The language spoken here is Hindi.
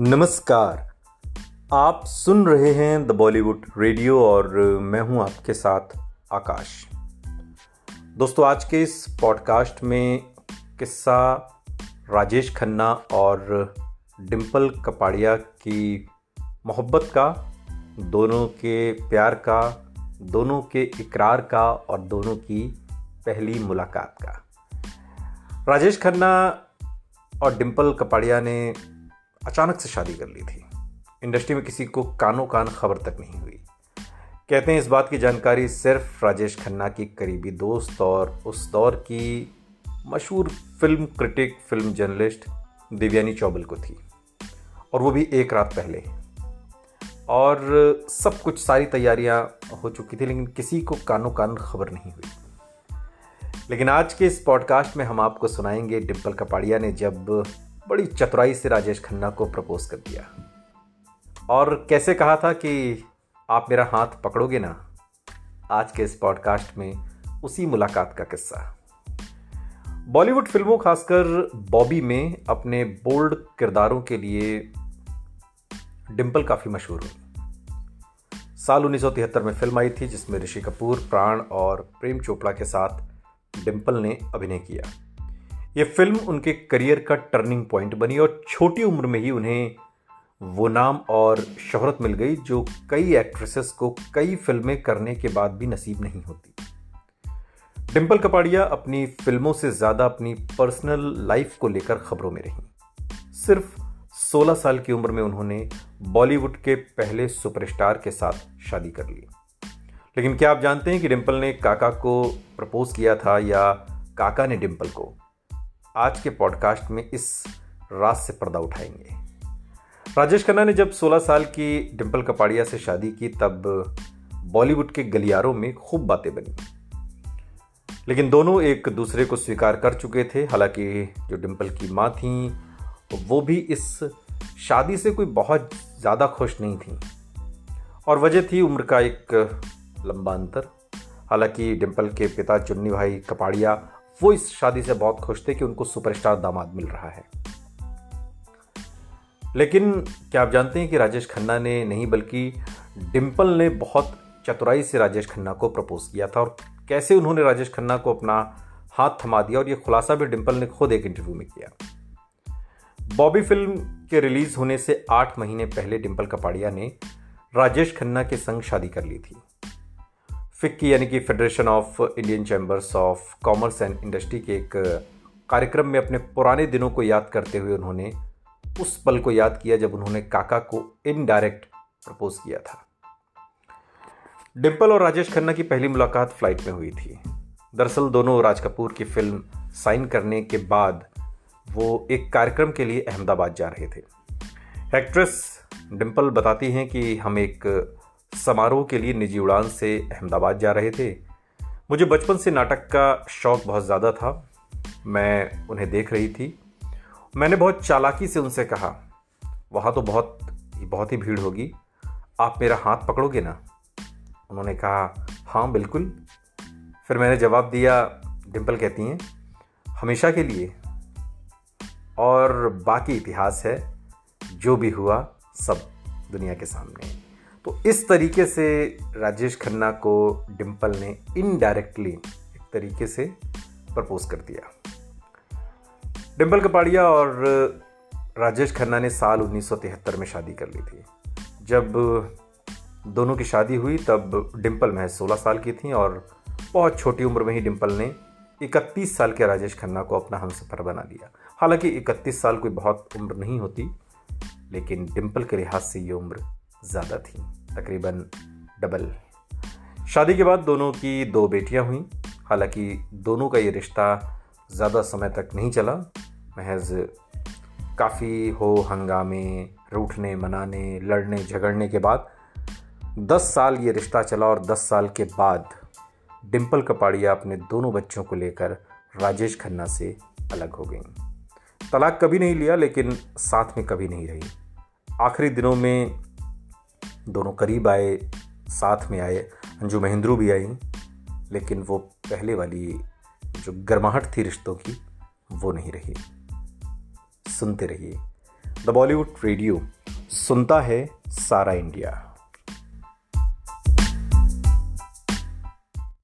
नमस्कार। आप सुन रहे हैं द बॉलीवुड रेडियो और मैं हूँ आपके साथ आकाश। दोस्तों, आज के इस पॉडकास्ट में किस्सा राजेश खन्ना और डिम्पल कपाड़िया की मोहब्बत का, दोनों के प्यार का, दोनों के इकरार का और दोनों की पहली मुलाकात का। राजेश खन्ना और डिम्पल कपाड़िया ने अचानक से शादी कर ली थी। इंडस्ट्री में किसी को कानो कान खबर तक नहीं हुई। कहते हैं इस बात की जानकारी सिर्फ़ राजेश खन्ना की करीबी दोस्त और उस दौर की मशहूर film critic, film journalist Devyani Chaubal को थी। और वो भी एक रात पहले। और सब कुछ सारी तैयारियाँ हो चुकी थी, लेकिन किसी को कानो कान खबर नहीं हुई। लेकिन आज के इस पॉडकास्ट में हम आपको सुनाएँगे डिम्पल कपाड़िया ने जब बड़ी चतुराई से राजेश खन्ना को प्रपोज कर दिया। और कैसे कहा था कि आप मेरा हाथ पकड़ोगे ना, आज के इस पॉडकास्ट में उसी मुलाकात का किस्सा। बॉलीवुड फ़िल्मों, खासकर बॉबी में अपने बोल्ड किरदारों के लिए डिम्पल काफ़ी मशहूर हुई। साल 1973 में फ़िल्म आई थी, जिसमें ऋषि कपूर, प्राण और प्रेम चोपड़ा के साथ डिम्पल ने अभिनय किया। ये फ़िल्म उनके करियर का टर्निंग पॉइंट बनी और छोटी उम्र में ही उन्हें वो नाम और शोहरत मिल गई, जो कई एक्ट्रेसेस को कई फ़िल्में करने के बाद भी नसीब नहीं होती। डिम्पल कपाड़िया अपनी फ़िल्मों से ज़्यादा अपनी पर्सनल लाइफ को लेकर खबरों में रही। सिर्फ़ 16 साल की उम्र में उन्होंने बॉलीवुड के पहले सुपरस्टार के साथ शादी कर ली। लेकिन क्या आप जानते हैं कि डिम्पल ने काका को प्रपोज किया था या काका ने डिम्पल को? आज के पॉडकास्ट में इस राज से पर्दा उठाएँगे। राजेश खन्ना ने जब 16 साल की डिम्पल कपाड़िया से शादी की, तब बॉलीवुड के गलियारों में खूब बातें बनी। लेकिन दोनों एक दूसरे को स्वीकार कर चुके थे। हालाँकि जो डिम्पल की माँ थी, वो भी इस शादी से कोई बहुत ज़्यादा खुश नहीं थी। और वजह थी उम्र का एक लंबा अंतर। हालाँकि डिम्पल के पिता चुन्नी भाई कपाड़िया वो इस शादी से बहुत खुश थे कि उनको सुपरस्टार दामाद मिल रहा है। लेकिन क्या आप जानते हैं कि राजेश खन्ना ने नहीं, बल्कि डिम्पल ने बहुत चतुराई से राजेश खन्ना को प्रपोज किया था और कैसे उन्होंने राजेश खन्ना को अपना हाथ थमा दिया और ये खुलासा भी डिम्पल ने खुद एक इंटरव्यू में किया। बॉबी फ़िल्म के रिलीज़ होने से आठ महीने पहले डिम्पल कपाड़िया ने राजेश खन्ना के संग शादी कर ली थी। फिक्की, यानी कि Federation of Indian Chambers of Commerce and Industry के एक कार्यक्रम में अपने पुराने दिनों को याद करते हुए उन्होंने उस पल को याद किया जब उन्होंने काका को इनडायरेक्ट प्रपोज किया था। डिम्पल और राजेश खन्ना की पहली मुलाकात फ़्लाइट में हुई थी। दरअसल दोनों राज कपूर की फ़िल्म साइन करने के बाद वो एक कार्यक्रम के लिए अहमदाबाद जा रहे थे। एक्ट्रेस डिम्पल बताती हैं कि हम एक समारोह के लिए निजी उड़ान से अहमदाबाद जा रहे थे। मुझे बचपन से नाटक का शौक बहुत ज़्यादा था। मैं उन्हें देख रही थी। मैंने बहुत चालाकी से उनसे कहा, वहाँ तो बहुत बहुत ही भीड़ होगी। आप मेरा हाथ पकड़ोगे ना? उन्होंने कहा हाँ बिल्कुल। फिर मैंने जवाब दिया डिम्पल कहती हैं, हमेशा के लिए। और बाकी इतिहास है, जो भी हुआ, सब दुनिया के सामने। तो इस तरीके से राजेश खन्ना को डिम्पल ने इनडायरेक्टली एक तरीके से प्रपोज कर दिया। डिम्पल कपाड़िया और राजेश खन्ना ने साल 1973 में शादी कर ली थी। जब दोनों की शादी हुई, तब डिम्पल महज 16 साल की थी और बहुत छोटी उम्र में ही डिम्पल ने 31 साल के राजेश खन्ना को अपना हमसफर बना लिया हालाँकि 31 साल कोई बहुत उम्र नहीं होती, लेकिन डिम्पल के लिहाज से ये उम्र ज़्यादा थी। तकरीबन डबल। शादी के बाद दोनों की दो बेटियाँ हुई। हालाँकि दोनों का ये रिश्ता ज़्यादा समय तक नहीं चला। महज काफ़ी हो हंगामे, रूठने, मनाने, लड़ने, झगड़ने के बाद दस साल ये रिश्ता चला और दस साल के बाद डिम्पल कपाड़िया अपने दोनों बच्चों को लेकर राजेश खन्ना से अलग हो गई। तलाक कभी नहीं लिया, लेकिन साथ में कभी नहीं रही। आखिरी दिनों में दोनों करीब आए, साथ में आए, अंजू महेंद्रू भी आई, लेकिन वो पहले वाली जो गर्माहट थी रिश्तों की, वो नहीं रही। सुनते रहिए। द बॉलीवुड रेडियो, सुनता है सारा इंडिया।